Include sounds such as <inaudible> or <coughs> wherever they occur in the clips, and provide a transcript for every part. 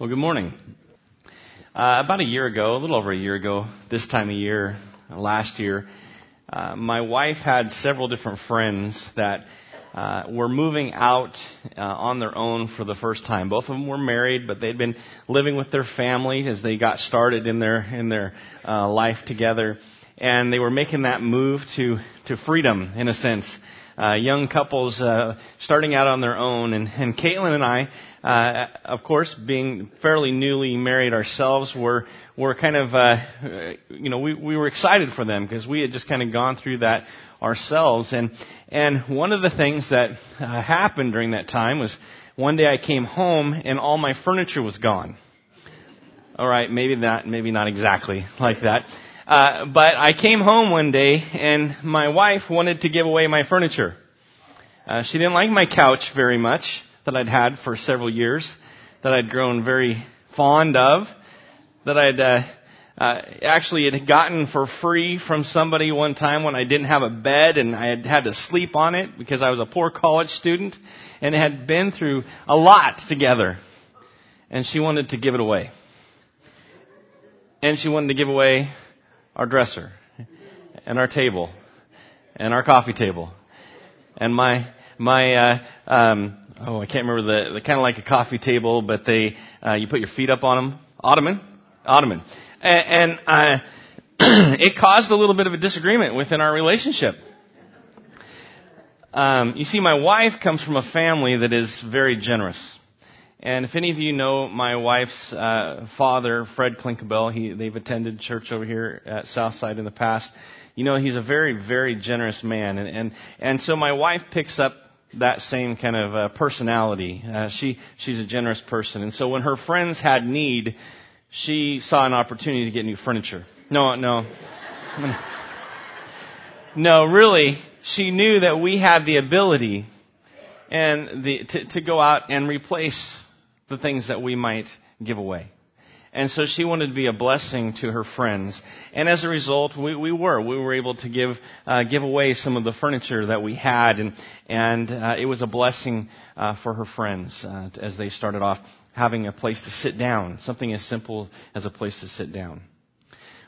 Well, good morning. Uh, about a year ago, a little over a year ago, this time of year, last year, uh, my wife had several different friends that uh, were moving out uh, on their own for the first time. Both of them were married, but they'd been living with their family as they got started in their in their uh, life together, and they were making that move to to freedom in a sense. Uh, young couples uh, starting out on their own, and, and Caitlin and I uh, of course, being fairly newly married ourselves, were were kind of, uh, you know, we we were excited for them because we had just kind of gone through that ourselves. And and one of the things that uh, happened during that time was one day I came home and all my furniture was gone. All right, maybe that, maybe not exactly like that. Uh, but I came home one day and my wife wanted to give away my furniture. Uh, she didn't like my couch very much that I'd had for several years, that I'd grown very fond of, that I'd uh, uh, actually had gotten for free from somebody one time when I didn't have a bed and I had had to sleep on it because I was a poor college student and had been through a lot together. And she wanted to give it away. And she wanted to give away our dresser and our table and our coffee table and my my uh, um, oh, I can't remember the, the kind of like a coffee table, but they, uh, you put your feet up on them. Ottoman? Ottoman. And, and uh, <clears throat> it caused a little bit of a disagreement within our relationship. Um, you see, my wife comes from a family that is very generous. And if any of you know my wife's uh, father, Fred Klinkabel, he, they've attended church over here at Southside in the past. You know, he's a very, very generous man. And, and, and so my wife picks up that same kind of uh, personality. Uh, she she's a generous person, and so when her friends had need, she saw an opportunity to get new furniture. No, no, <laughs> no. Really, she knew that we had the ability and the to, to go out and replace the things that we might give away. And so she wanted to be a blessing to her friends. And as a result, we, we were. We were able to give, uh, give away some of the furniture that we had. And, and uh, it was a blessing uh, for her friends uh, as they started off having a place to sit down. Something as simple as a place to sit down.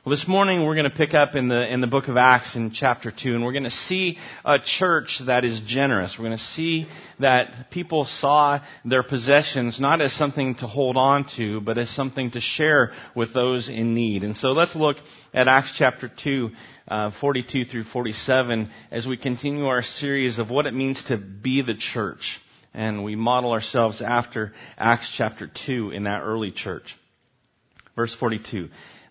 Well, this morning we're going to pick up in the, in the book of Acts in chapter 2, and we're going to see a church that is generous. We're going to see that people saw their possessions not as something to hold on to, but as something to share with those in need. And so let's look at Acts chapter 2, uh, 42 through 47 as we continue our series of what it means to be the church. And we model ourselves after Acts chapter 2 in that early church. Verse 42.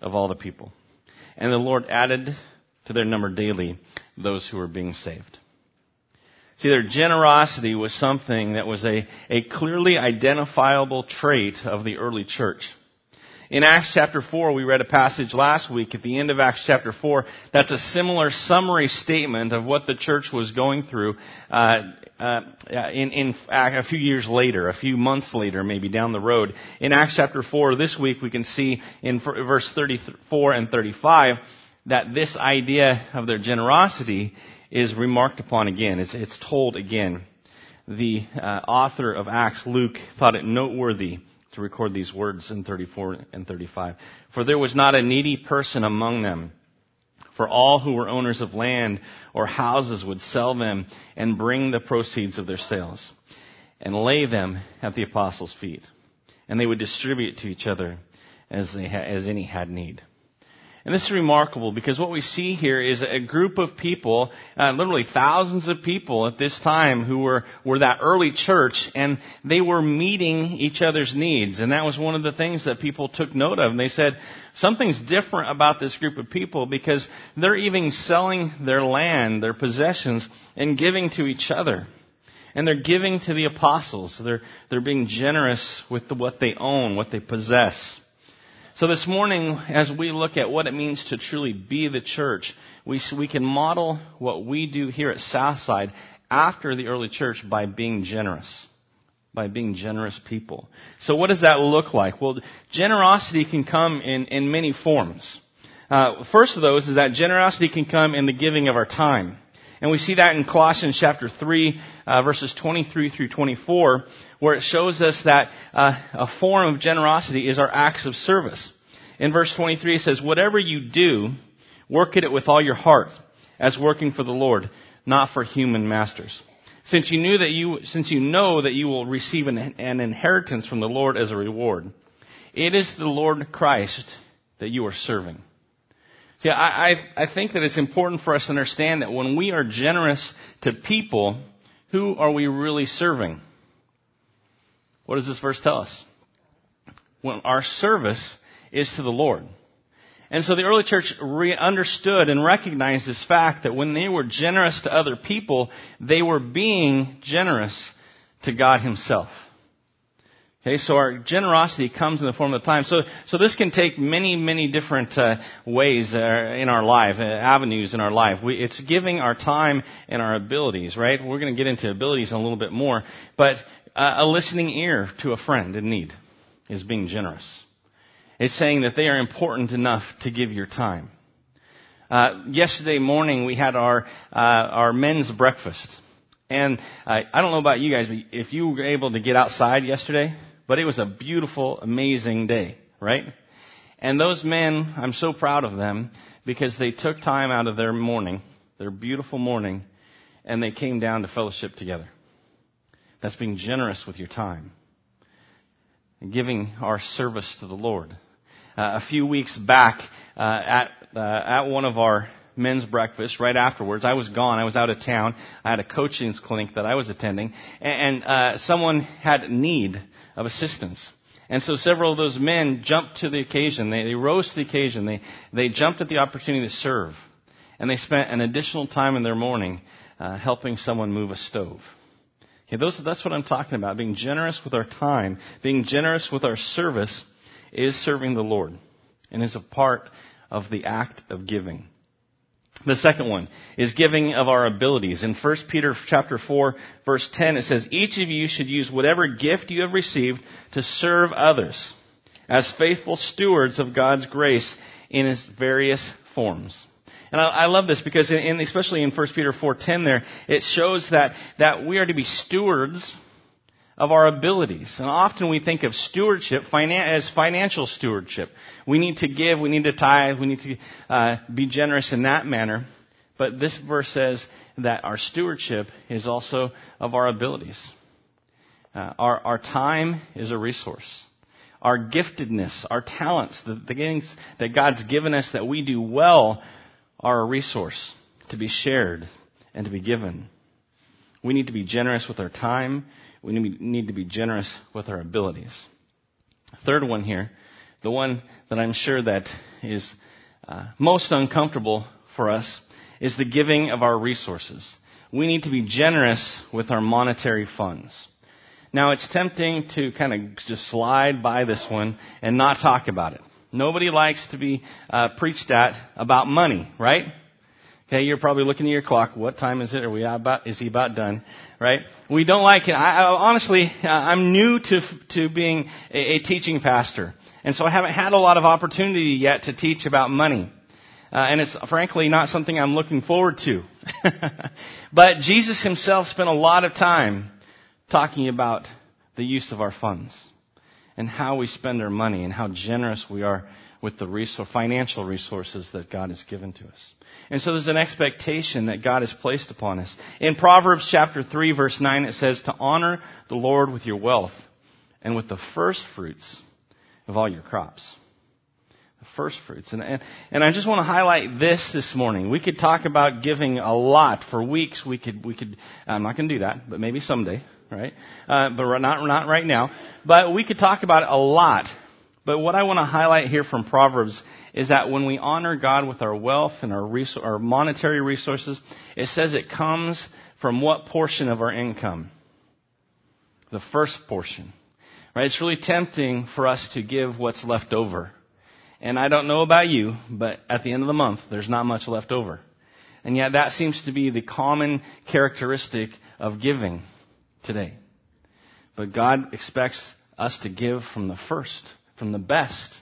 of all the people. And the Lord added to their number daily those who were being saved. See, their generosity was something that was a, a clearly identifiable trait of the early church. In Acts chapter 4, we read a passage last week at the end of Acts chapter 4 that's a similar summary statement of what the church was going through uh, uh, in, in a few years later, a few months later, maybe down the road. In Acts chapter 4 this week, we can see in verse 34 and 35 that this idea of their generosity is remarked upon again. It's, it's told again. The uh, author of Acts, Luke, thought it noteworthy to record these words in 34 and 35. For there was not a needy person among them. For all who were owners of land or houses would sell them and bring the proceeds of their sales and lay them at the apostles' feet. And they would distribute to each other as, they ha- as any had need. And this is remarkable because what we see here is a group of people, uh, literally thousands of people at this time who were, were that early church and they were meeting each other's needs. And that was one of the things that people took note of. And they said, something's different about this group of people because they're even selling their land, their possessions, and giving to each other. And they're giving to the apostles. They're, they're being generous with the, what they own, what they possess. So this morning, as we look at what it means to truly be the church, we, we can model what we do here at Southside after the early church by being generous. By being generous people. So what does that look like? Well, generosity can come in, in many forms. Uh, first of those is that generosity can come in the giving of our time. And we see that in Colossians chapter 3, uh, verses 23 through 24, where it shows us that uh, a form of generosity is our acts of service. In verse 23 it says, Whatever you do, work at it with all your heart, as working for the Lord, not for human masters. Since you knew that you, since you know that you will receive an, an inheritance from the Lord as a reward, it is the Lord Christ that you are serving. See, I, I, I think that it's important for us to understand that when we are generous to people, who are we really serving? What does this verse tell us? When our service is to the Lord. And so the early church re- understood and recognized this fact that when they were generous to other people, they were being generous to God Himself. Okay, so our generosity comes in the form of time. So, so this can take many, many different uh, ways uh, in our life, uh, avenues in our life. We, it's giving our time and our abilities, right? We're going to get into abilities in a little bit more, but uh, a listening ear to a friend in need is being generous. It's saying that they are important enough to give your time. Uh, yesterday morning we had our uh, our men's breakfast, and I don't know about you guys, but if you were able to get outside yesterday, but it was a beautiful, amazing day, right? And those men, I'm so proud of them because they took time out of their morning, their beautiful morning, and they came down to fellowship together. That's being generous with your time and giving our service to the Lord. Uh, a few weeks back, uh, at uh, at one of our men's breakfast right afterwards. I was gone. I was out of town. I had a coaching clinic that I was attending, and, and uh, someone had need of assistance. And so several of those men jumped to the occasion. They, they rose to the occasion. They, they jumped at the opportunity to serve. And they spent an additional time in their morning uh, helping someone move a stove. Okay, those, that's what I'm talking about. Being generous with our time, being generous with our service is serving the Lord and is a part of the act of giving. The second one is giving of our abilities. In 1 Peter chapter 4 verse 10 it says, each of you should use whatever gift you have received to serve others as faithful stewards of God's grace in its various forms. And I, I love this because in, in, especially in 1 Peter 4.10 there, it shows that, that we are to be stewards of our abilities. And often we think of stewardship as financial stewardship. We need to give, we need to tithe, we need to uh, be generous in that manner. But this verse says that our stewardship is also of our abilities. Uh, our, our time is a resource. Our giftedness, our talents, the, the things that God's given us that we do well are a resource to be shared and to be given. We need to be generous with our time we need to be generous with our abilities. Third one here, the one that I'm sure that is uh, most uncomfortable for us, is the giving of our resources. We need to be generous with our monetary funds. Now, it's tempting to kind of just slide by this one and not talk about it. Nobody likes to be uh, preached at about money, right? Okay, you're probably looking at your clock. What time is it? Are we about? Is he about done? Right? We don't like it. I, I, honestly, uh, I'm new to to being a, a, teaching pastor, and so I haven't had a lot of opportunity yet to teach about money, uh, and it's frankly not something I'm looking forward to. <laughs> but Jesus Himself spent a lot of time talking about the use of our funds and how we spend our money and how generous we are with the financial resources that God has given to us. And so there's an expectation that God has placed upon us. In Proverbs chapter 3 verse 9 it says to honor the Lord with your wealth and with the first fruits of all your crops. The first fruits. And, and, and I just want to highlight this this morning. We could talk about giving a lot for weeks. We could, we could, I'm not going to do that, but maybe someday, right? Uh, but not, not right now. But we could talk about a lot. But what I want to highlight here from Proverbs is that when we honor God with our wealth and our, our monetary resources, it says it comes from what portion of our income? the first portion. Right? It's really tempting for us to give what's left over. And I don't know about you, but at the end of the month, there's not much left over. And yet that seems to be the common characteristic of giving today. But God expects us to give from the first, from the best.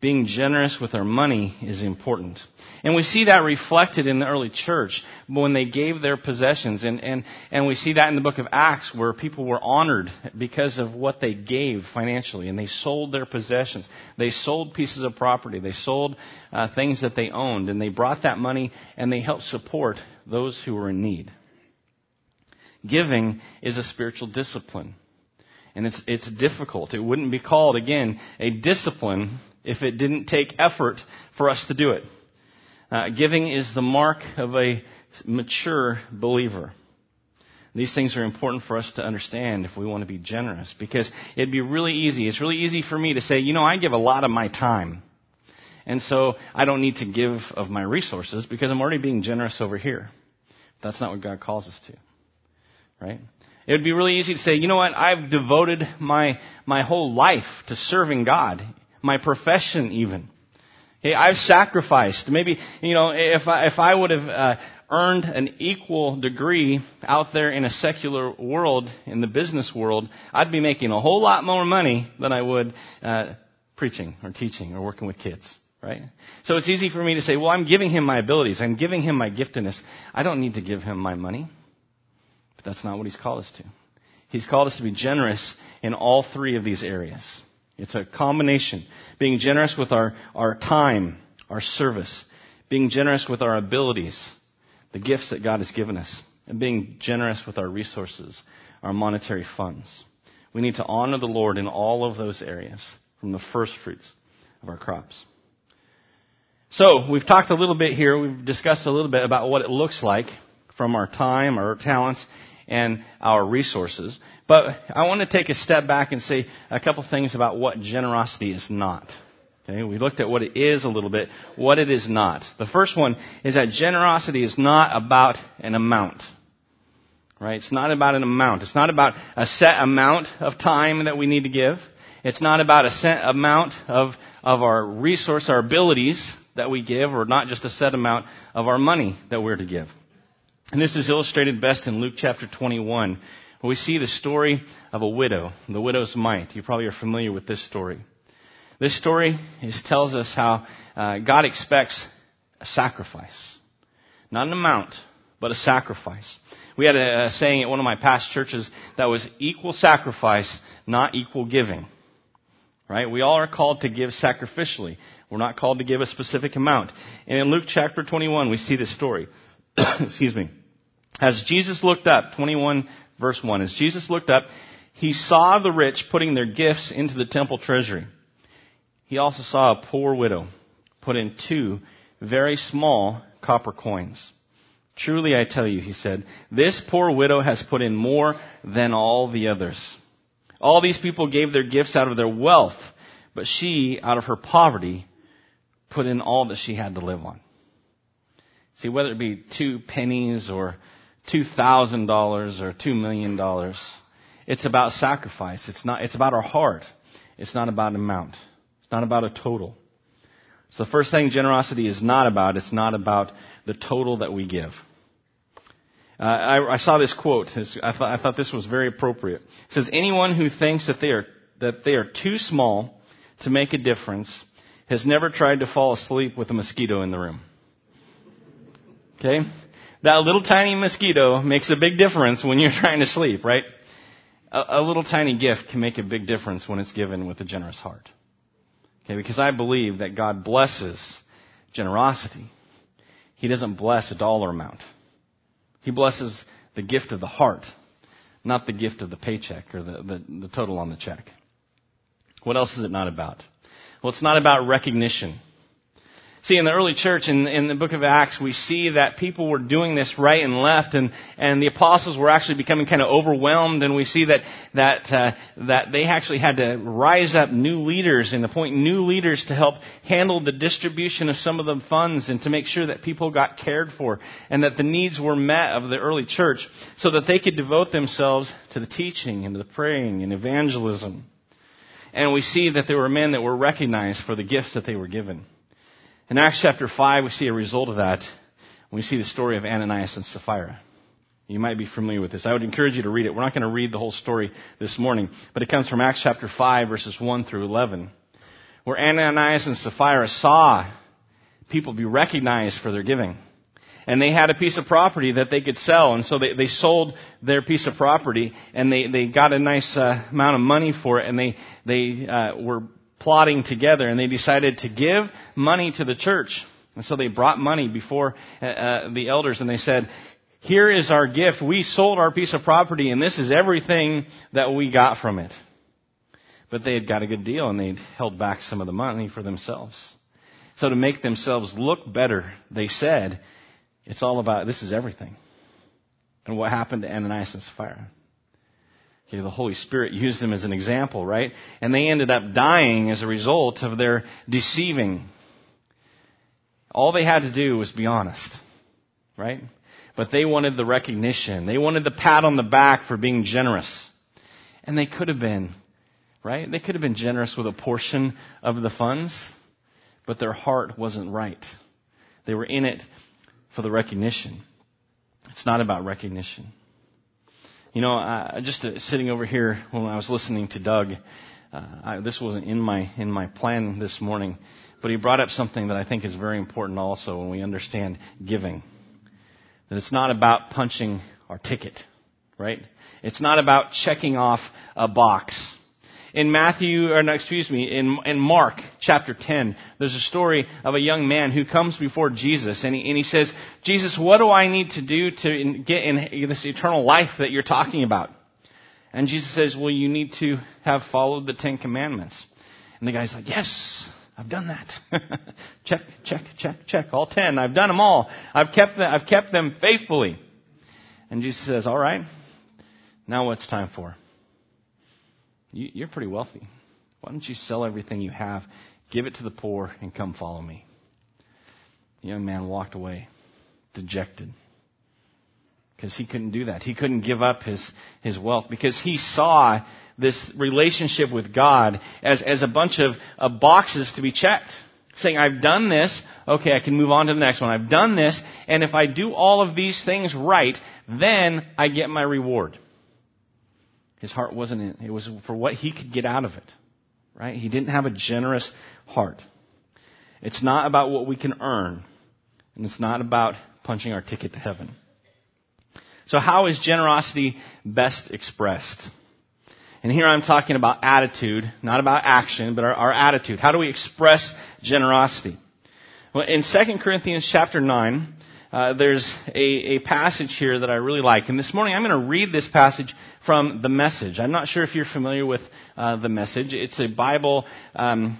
Being generous with our money is important. And we see that reflected in the early church when they gave their possessions. And, and, and we see that in the book of Acts where people were honored because of what they gave financially. And they sold their possessions. They sold pieces of property. They sold uh, things that they owned. And they brought that money and they helped support those who were in need. Giving is a spiritual discipline. And it's, it's difficult. It wouldn't be called, again, a discipline if it didn't take effort for us to do it. Uh, giving is the mark of a mature believer. These things are important for us to understand if we want to be generous because it'd be really easy. It's really easy for me to say, you know, I give a lot of my time. And so I don't need to give of my resources because I'm already being generous over here. That's not what God calls us to. Right? It would be really easy to say, you know what, I've devoted my, my whole life to serving God, my profession even. Okay, I've sacrificed. Maybe, you know, if I, if I would have uh, earned an equal degree out there in a secular world, in the business world, I'd be making a whole lot more money than I would uh, preaching or teaching or working with kids. Right? So it's easy for me to say, well, I'm giving him my abilities. I'm giving him my giftedness. I don't need to give him my money. But that's not what he's called us to. He's called us to be generous in all three of these areas. It's a combination. Being generous with our, our time, our service, being generous with our abilities, the gifts that God has given us, and being generous with our resources, our monetary funds. We need to honor the Lord in all of those areas, from the first fruits of our crops. So, we've talked a little bit here, we've discussed a little bit about what it looks like from our time, our talents, and our resources. But I want to take a step back and say a couple things about what generosity is not. Okay, we looked at what it is a little bit, what it is not. The first one is that generosity is not about an amount. Right? It's not about an amount. It's not about a set amount of time that we need to give. It's not about a set amount of, of our resource, our abilities that we give, or not just a set amount of our money that we're to give. And this is illustrated best in Luke chapter 21, where we see the story of a widow, the widow's mite. You probably are familiar with this story. This story is, tells us how uh, God expects a sacrifice. Not an amount, but a sacrifice. We had a, a saying at one of my past churches that was equal sacrifice, not equal giving. Right? We all are called to give sacrificially. We're not called to give a specific amount. And in Luke chapter 21, we see this story. <coughs> Excuse me. As Jesus looked up, 21 verse 1, as Jesus looked up, he saw the rich putting their gifts into the temple treasury. He also saw a poor widow put in two very small copper coins. Truly I tell you, he said, this poor widow has put in more than all the others. All these people gave their gifts out of their wealth, but she, out of her poverty, put in all that she had to live on. See, whether it be two pennies or $2,000 or $2 million. It's about sacrifice. It's not, it's about our heart. It's not about amount. It's not about a total. So the first thing generosity is not about, it's not about the total that we give. Uh, I, I, saw this quote. I thought, I thought this was very appropriate. It says, anyone who thinks that they are, that they are too small to make a difference has never tried to fall asleep with a mosquito in the room. Okay? That little tiny mosquito makes a big difference when you're <laughs> trying to sleep, right? A, a, little tiny gift can make a big difference when it's given with a generous heart. Okay, because I believe that God blesses generosity. He doesn't bless a dollar amount. He blesses the gift of the heart, not the gift of the paycheck or the, the, the total on the check. What else is it not about? Well, it's not about recognition. See, in the early church, in, in the book of Acts, we see that people were doing this right and left, and, and the apostles were actually becoming kind of overwhelmed, and we see that, that, uh, that they actually had to rise up new leaders and appoint new leaders to help handle the distribution of some of the funds and to make sure that people got cared for, and that the needs were met of the early church, so that they could devote themselves to the teaching and to the praying and evangelism. And we see that there were men that were recognized for the gifts that they were given. In Acts chapter 5, we see a result of that. We see the story of Ananias and Sapphira. You might be familiar with this. I would encourage you to read it. We're not going to read the whole story this morning, but it comes from Acts chapter 5, verses 1 through 11, where Ananias and Sapphira saw people be recognized for their giving. And they had a piece of property that they could sell, and so they, they sold their piece of property, and they, they got a nice uh, amount of money for it, and they, they uh, were plotting together and they decided to give money to the church. And so they brought money before uh, uh, the elders and they said, here is our gift. We sold our piece of property and this is everything that we got from it. But they had got a good deal and they'd held back some of the money for themselves. So to make themselves look better, they said, it's all about, this is everything. And what happened to Ananias and Sapphira? Okay, the Holy Spirit used them as an example, right? And they ended up dying as a result of their deceiving. All they had to do was be honest, right? But they wanted the recognition. They wanted the pat on the back for being generous. And they could have been, right? They could have been generous with a portion of the funds, but their heart wasn't right. They were in it for the recognition. It's not about recognition. You know, just uh, sitting over here when I was listening to Doug, uh, I, this wasn't in my in my plan this morning, but he brought up something that I think is very important also when we understand giving. That it's not about punching our ticket, right? It's not about checking off a box in Matthew, or no, excuse me, in, in Mark chapter 10, there's a story of a young man who comes before Jesus and he, and he says, Jesus, what do I need to do to get in this eternal life that you're talking about? And Jesus says, well, you need to have followed the Ten Commandments. And the guy's like, yes, I've done that. <laughs> check, check, check, check. All ten. I've done them all. I've kept them, I've kept them faithfully. And Jesus says, all right, now what's time for? You're pretty wealthy. Why don't you sell everything you have, give it to the poor, and come follow me? The young man walked away, dejected. Because he couldn't do that. He couldn't give up his, his wealth because he saw this relationship with God as, as a bunch of, boxes to be checked. Saying, I've done this, okay, I can move on to the next one. I've done this, and if I do all of these things right, then I get my reward. His heart wasn't in, it was for what he could get out of it. Right? He didn't have a generous heart. It's not about what we can earn, and it's not about punching our ticket to heaven. So how is generosity best expressed? And here I'm talking about attitude, not about action, but our, our attitude. How do we express generosity? Well, in 2 Corinthians chapter 9, uh, there's a, a passage here that I really like. And this morning I'm going to read this passage from the message. I'm not sure if you're familiar with uh, the message. It's a Bible, um,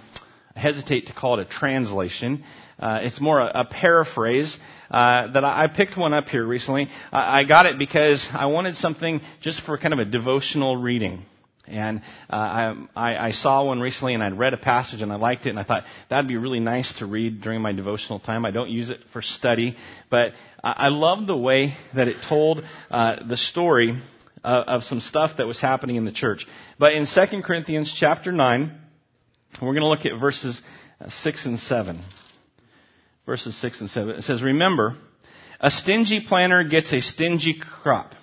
I hesitate to call it a translation. Uh, it's more a, a paraphrase uh, that I, I, picked one up here recently. I got it because I wanted something just for kind of a devotional reading. And uh, I, I, saw one recently, and I'd read a passage, and I liked it, and I thought that'd be really nice to read during my devotional time. I don't use it for study, but I, I the way that it told uh, the story of some stuff that was happening in the church. But in 2 Corinthians chapter 9, we're going to look at verses uh, 6 and 7. Verses 6 and 7. It says, Remember, a stingy planter gets a stingy crop.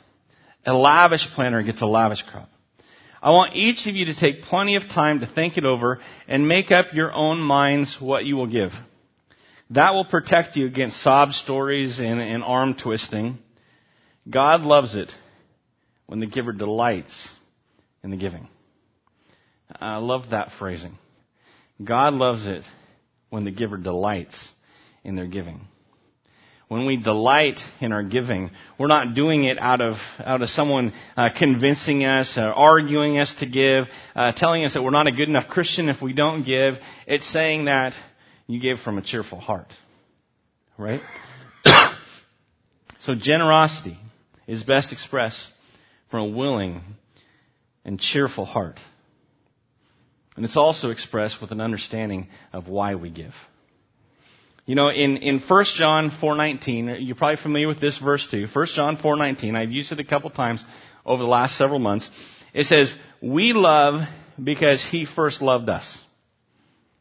A lavish planter gets a lavish crop. I want each of you to take plenty of time to think it over and make up your own minds what you will give. That will protect you against sob stories and, and arm twisting. God loves it when the giver delights in the giving. I love that phrasing. God loves it when the giver delights in their giving. When we delight in our giving, we're not doing it out of, out of someone uh, convincing us, uh, arguing us to give, uh, telling us that we're not a good enough Christian if we don't give. It's saying that you gave from a cheerful heart. Right? <coughs> so generosity is best expressed from a willing and cheerful heart. And it's also expressed with an understanding of why we give. You know, in, in 1 John 4.19, you're probably familiar with this verse too. 1 John 4.19, I've used it a couple times over the last several months. It says, we love because he first loved us.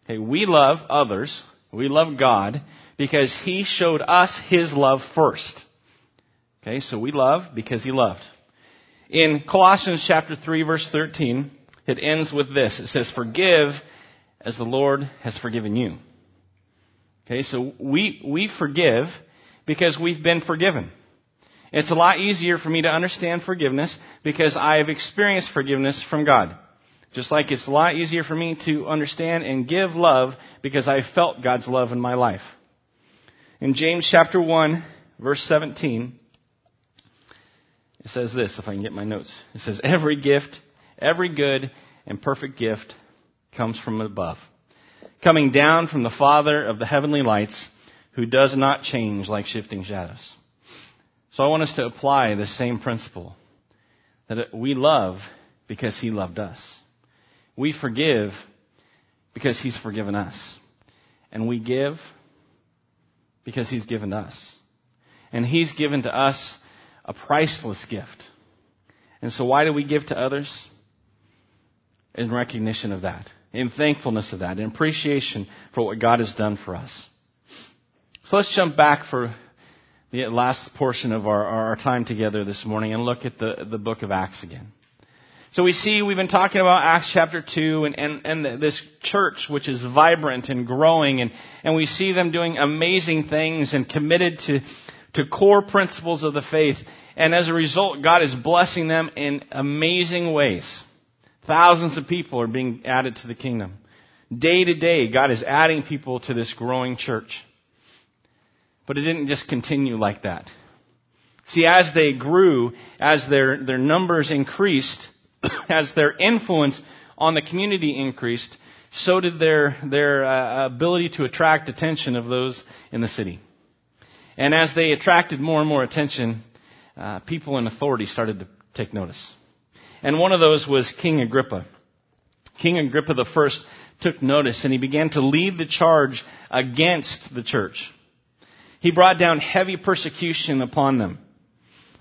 Okay, we love others. We love God because he showed us his love first. Okay, so we love because he loved. In Colossians chapter 3 verse 13, it ends with this. It says, forgive as the Lord has forgiven you. Okay, so we, we forgive because we've been forgiven. It's a lot easier for me to understand forgiveness because I have experienced forgiveness from God. Just like it's a lot easier for me to understand and give love because I felt God's love in my life. In James chapter 1, verse 17, it says this, if I can get my notes. It says, every gift, every good and perfect gift comes from above, coming down from the Father of the heavenly lights, who does not change like shifting shadows. So I want us to apply the same principle that we love because He loved us. We forgive because He's forgiven us. And we give because He's given us. And He's given to us a priceless gift. And so why do we give to others? In recognition of that, in thankfulness of that, in appreciation for what God has done for us. So let's jump back for the last portion of our, our time together this morning and look at the, the book of Acts again. So we see we've been talking about Acts chapter 2 and, and, and this church which is vibrant and growing and, and we see them doing amazing things and committed to, to core principles of the faith. And as a result, God is blessing them in amazing ways. Thousands of people are being added to the kingdom. Day to day, God is adding people to this growing church. But it didn't just continue like that. See, as they grew, as their, their numbers increased, <coughs> as their influence on the community increased, so did their, their uh, ability to attract attention of those in the city. And as they attracted more and more attention, uh, people in authority started to take notice. And one of those was King Agrippa. King Agrippa I took notice and he began to lead the charge against the church. He brought down heavy persecution upon them.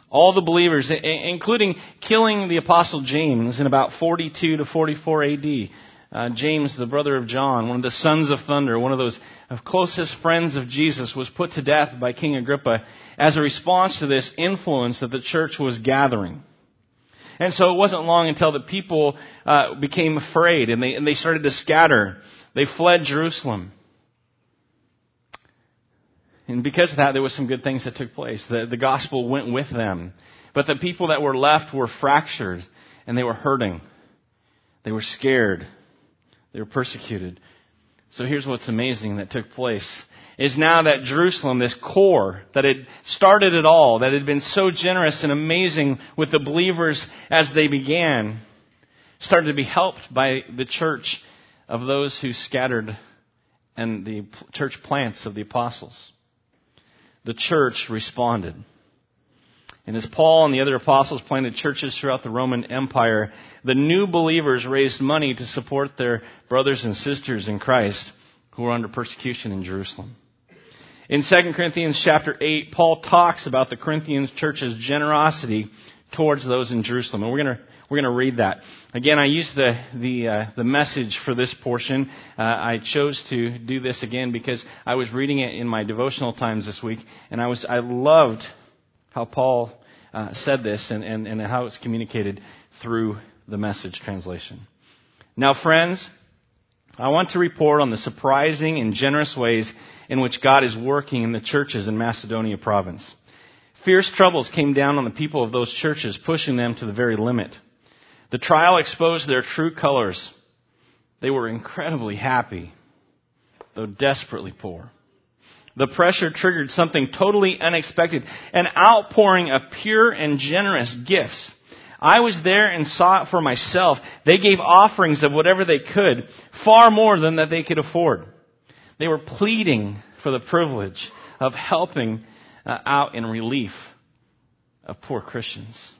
All the believers, including killing the apostle James in about 42 to 44 AD. Uh, James, the brother of John, one of the sons of thunder, one of those closest friends of Jesus, was put to death by King Agrippa as a response to this influence that the church was gathering. And so it wasn't long until the people uh, became afraid and they, and they started to scatter. They fled Jerusalem. And because of that, there was some good things that took place. The, the gospel went with them. But the people that were left were fractured and they were hurting. They were scared. They were persecuted. So here's what's amazing that took place is now that Jerusalem, this core that had started it all, that had been so generous and amazing with the believers as they began, started to be helped by the church of those who scattered and the church plants of the apostles the church responded. And as Paul and the other apostles planted churches throughout the Roman Empire, the new believers raised money to support their brothers and sisters in Christ who were under persecution in Jerusalem. In 2 Corinthians chapter 8, Paul talks about the Corinthians church's generosity towards those in Jerusalem. And we're going to we're going to read that. Again, I used the, the, uh, the message for this portion. Uh, I chose to do this again because I was reading it in my devotional times this week, and I, was, I loved how Paul uh, said this and, and, and how it's communicated through the message translation. Now, friends, I want to report on the surprising and generous ways in which God is working in the churches in Macedonia province. Fierce troubles came down on the people of those churches, pushing them to the very limit. The trial exposed their true colors. They were incredibly happy, though desperately poor. The pressure triggered something totally unexpected, an outpouring of pure and generous gifts. I was there and saw it for myself. They gave offerings of whatever they could, far more than that they could afford. They were pleading for the privilege of helping uh, out in relief of poor Christians.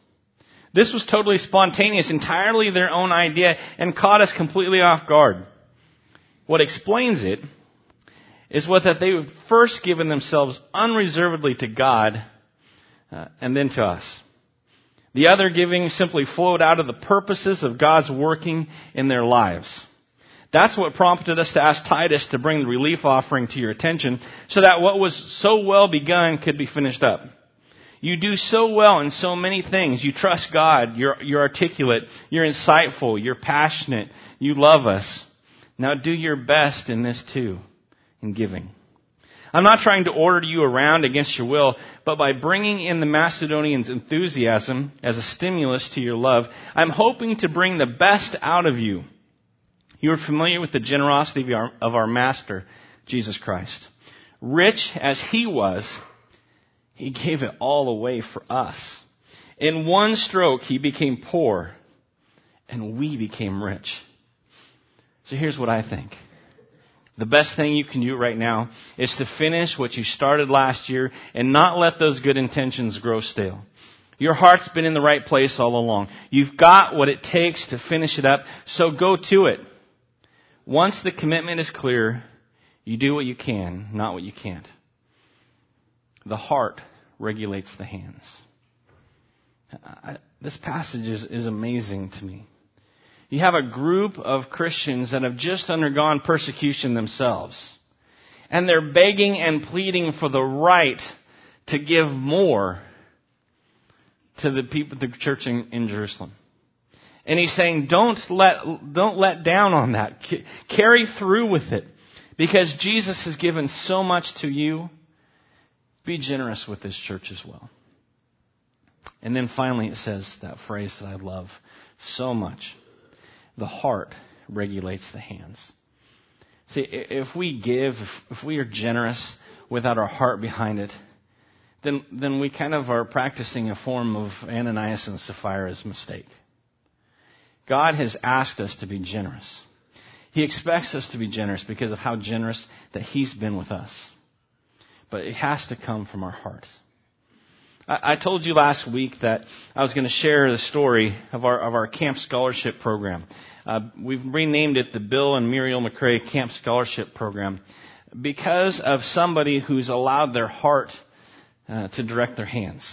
This was totally spontaneous, entirely their own idea, and caught us completely off guard. What explains it is what that they have first given themselves unreservedly to God uh, and then to us. The other giving simply flowed out of the purposes of God's working in their lives. That's what prompted us to ask Titus to bring the relief offering to your attention so that what was so well begun could be finished up. You do so well in so many things. You trust God. You're, you're articulate. You're insightful. You're passionate. You love us. Now do your best in this too, in giving. I'm not trying to order you around against your will, but by bringing in the Macedonians' enthusiasm as a stimulus to your love, I'm hoping to bring the best out of you. You are familiar with the generosity of our, of our Master, Jesus Christ. Rich as He was, He gave it all away for us. In one stroke, He became poor, and we became rich. So here's what I think. The best thing you can do right now is to finish what you started last year and not let those good intentions grow stale. Your heart's been in the right place all along. You've got what it takes to finish it up, so go to it. Once the commitment is clear, you do what you can, not what you can't. The heart regulates the hands. I, this passage is, is amazing to me. You have a group of Christians that have just undergone persecution themselves. And they're begging and pleading for the right to give more to the people, the church in, in Jerusalem. And he's saying, don't let, don't let down on that. C- carry through with it. Because Jesus has given so much to you. Be generous with this church as well. And then finally it says that phrase that I love so much. The heart regulates the hands. See, if we give, if, we are generous without our heart behind it, then, then we kind of are practicing a form of Ananias and Sapphira's mistake. God has asked us to be generous. He expects us to be generous because of how generous that He's been with us. But it has to come from our hearts. I, told you last week that I was going to share the story of our, of our camp scholarship program. Uh, we've renamed it the Bill and Muriel McCrae Camp Scholarship Program because of somebody who's allowed their heart uh, to direct their hands.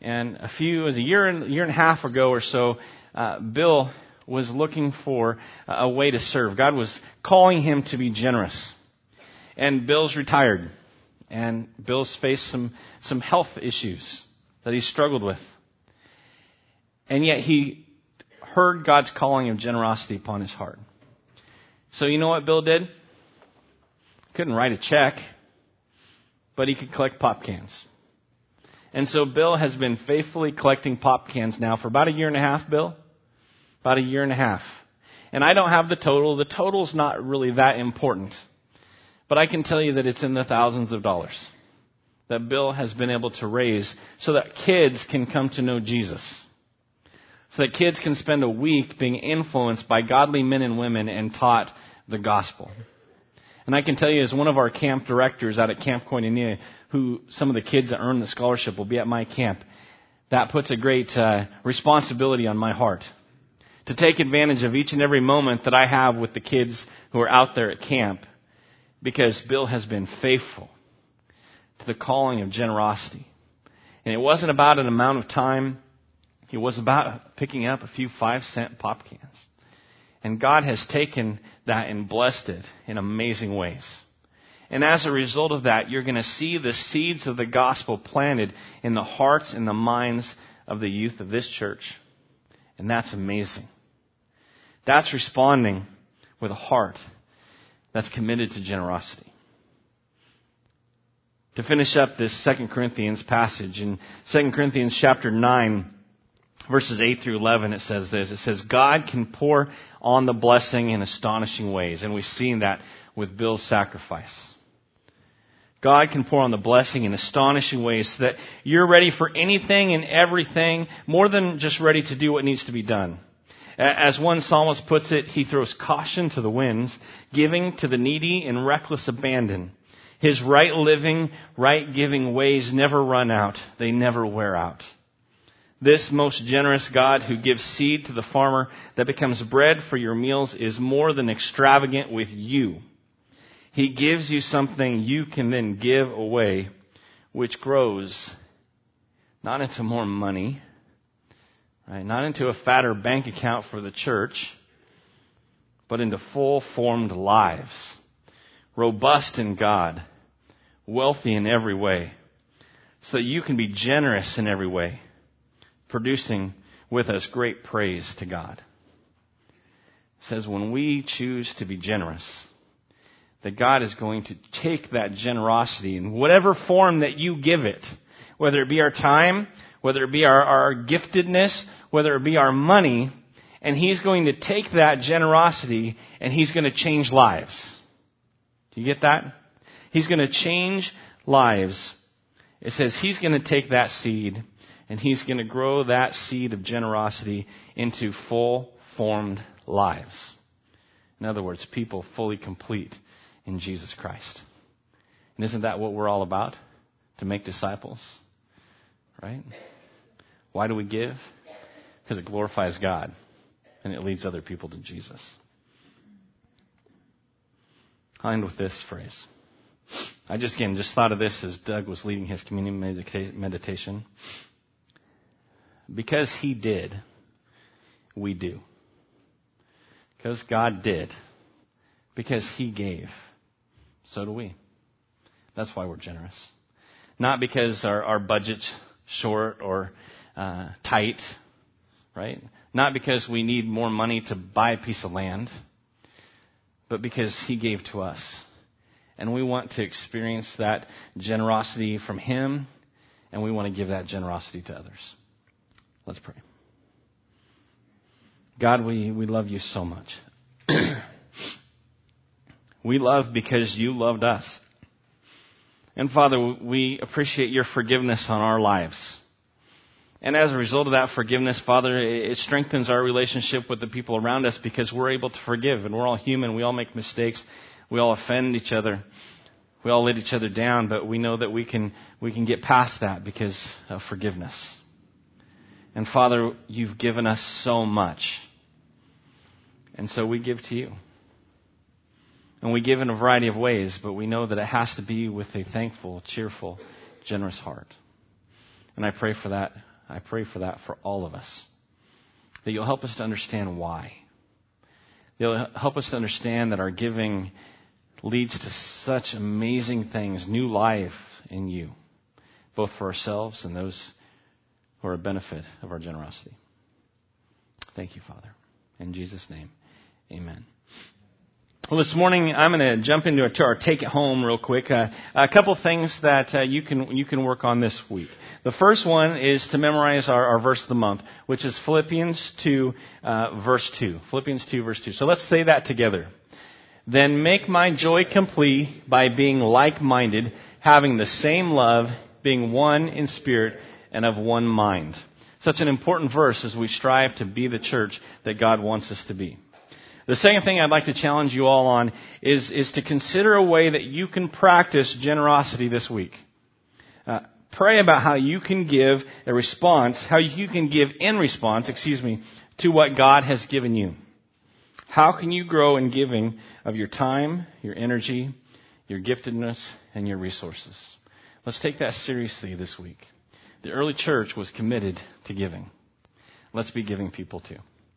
And a few, it was a year and, year and a half ago or so, uh, Bill was looking for a way to serve. God was calling him to be generous. And Bill's retired. And Bill's faced some, some health issues that he struggled with. And yet he heard God's calling of generosity upon his heart. So you know what Bill did? Couldn't write a check, but he could collect pop cans. And so Bill has been faithfully collecting pop cans now for about a year and a half, Bill? About a year and a half. And I don't have the total. The total's not really that important. But I can tell you that it's in the thousands of dollars that Bill has been able to raise so that kids can come to know Jesus. So that kids can spend a week being influenced by godly men and women and taught the gospel. And I can tell you, as one of our camp directors out at Camp Koinonia, who some of the kids that earn the scholarship will be at my camp, that puts a great uh, responsibility on my heart to take advantage of each and every moment that I have with the kids who are out there at camp because Bill has been faithful to the calling of generosity. And it wasn't about an amount of time. It was about picking up a few five cent pop cans. And God has taken that and blessed it in amazing ways. And as a result of that, you're going to see the seeds of the gospel planted in the hearts and the minds of the youth of this church. And that's amazing. That's responding with a heart that's committed to generosity. To finish up this 2 Corinthians passage, in 2 Corinthians chapter 9, verses 8 through 11, it says this. It says, God can pour on the blessing in astonishing ways. And we've seen that with Bill's sacrifice. God can pour on the blessing in astonishing ways so that you're ready for anything and everything, more than just ready to do what needs to be done. As one psalmist puts it, he throws caution to the winds, giving to the needy in reckless abandon. His right living, right giving ways never run out. They never wear out. This most generous God who gives seed to the farmer that becomes bread for your meals is more than extravagant with you. He gives you something you can then give away, which grows not into more money, right? Not into a fatter bank account for the church, but into full formed lives, robust in God, wealthy in every way, so that you can be generous in every way, producing with us great praise to God. It says when we choose to be generous, that God is going to take that generosity in whatever form that you give it, whether it be our time, whether it be our, our giftedness, whether it be our money, and He's going to take that generosity and He's going to change lives. Do you get that? He's going to change lives. It says He's going to take that seed and He's going to grow that seed of generosity into full formed lives. In other words, people fully complete in Jesus Christ. And isn't that what we're all about? To make disciples? Right? Why do we give? Because it glorifies God and it leads other people to Jesus. I'll end with this phrase. I just, again, just thought of this as Doug was leading his communion meditation. Because he did, we do. Because God did. Because he gave so do we. That's why we're generous. Not because our, our budget's short or uh, tight, right? Not because we need more money to buy a piece of land, but because He gave to us. And we want to experience that generosity from Him, and we want to give that generosity to others. Let's pray. God, we, we love you so much. <clears throat> We love because you loved us. And Father, we appreciate your forgiveness on our lives. And as a result of that forgiveness, Father, it strengthens our relationship with the people around us because we're able to forgive and we're all human. We all make mistakes. We all offend each other. We all let each other down, but we know that we can, we can get past that because of forgiveness. And Father, you've given us so much. And so we give to you. And we give in a variety of ways, but we know that it has to be with a thankful, cheerful, generous heart. And I pray for that. I pray for that for all of us. That you'll help us to understand why. You'll help us to understand that our giving leads to such amazing things, new life in you, both for ourselves and those who are a benefit of our generosity. Thank you, Father. In Jesus' name, amen. Well, this morning I'm going to jump into our take it home real quick. Uh, a couple things that uh, you can you can work on this week. The first one is to memorize our, our verse of the month, which is Philippians 2, uh, verse 2. Philippians 2, verse 2. So let's say that together. Then make my joy complete by being like-minded, having the same love, being one in spirit and of one mind. Such an important verse as we strive to be the church that God wants us to be. The second thing I'd like to challenge you all on is, is to consider a way that you can practice generosity this week. Uh, pray about how you can give a response, how you can give in response, excuse me, to what God has given you. How can you grow in giving of your time, your energy, your giftedness, and your resources? Let's take that seriously this week. The early church was committed to giving. Let's be giving people too.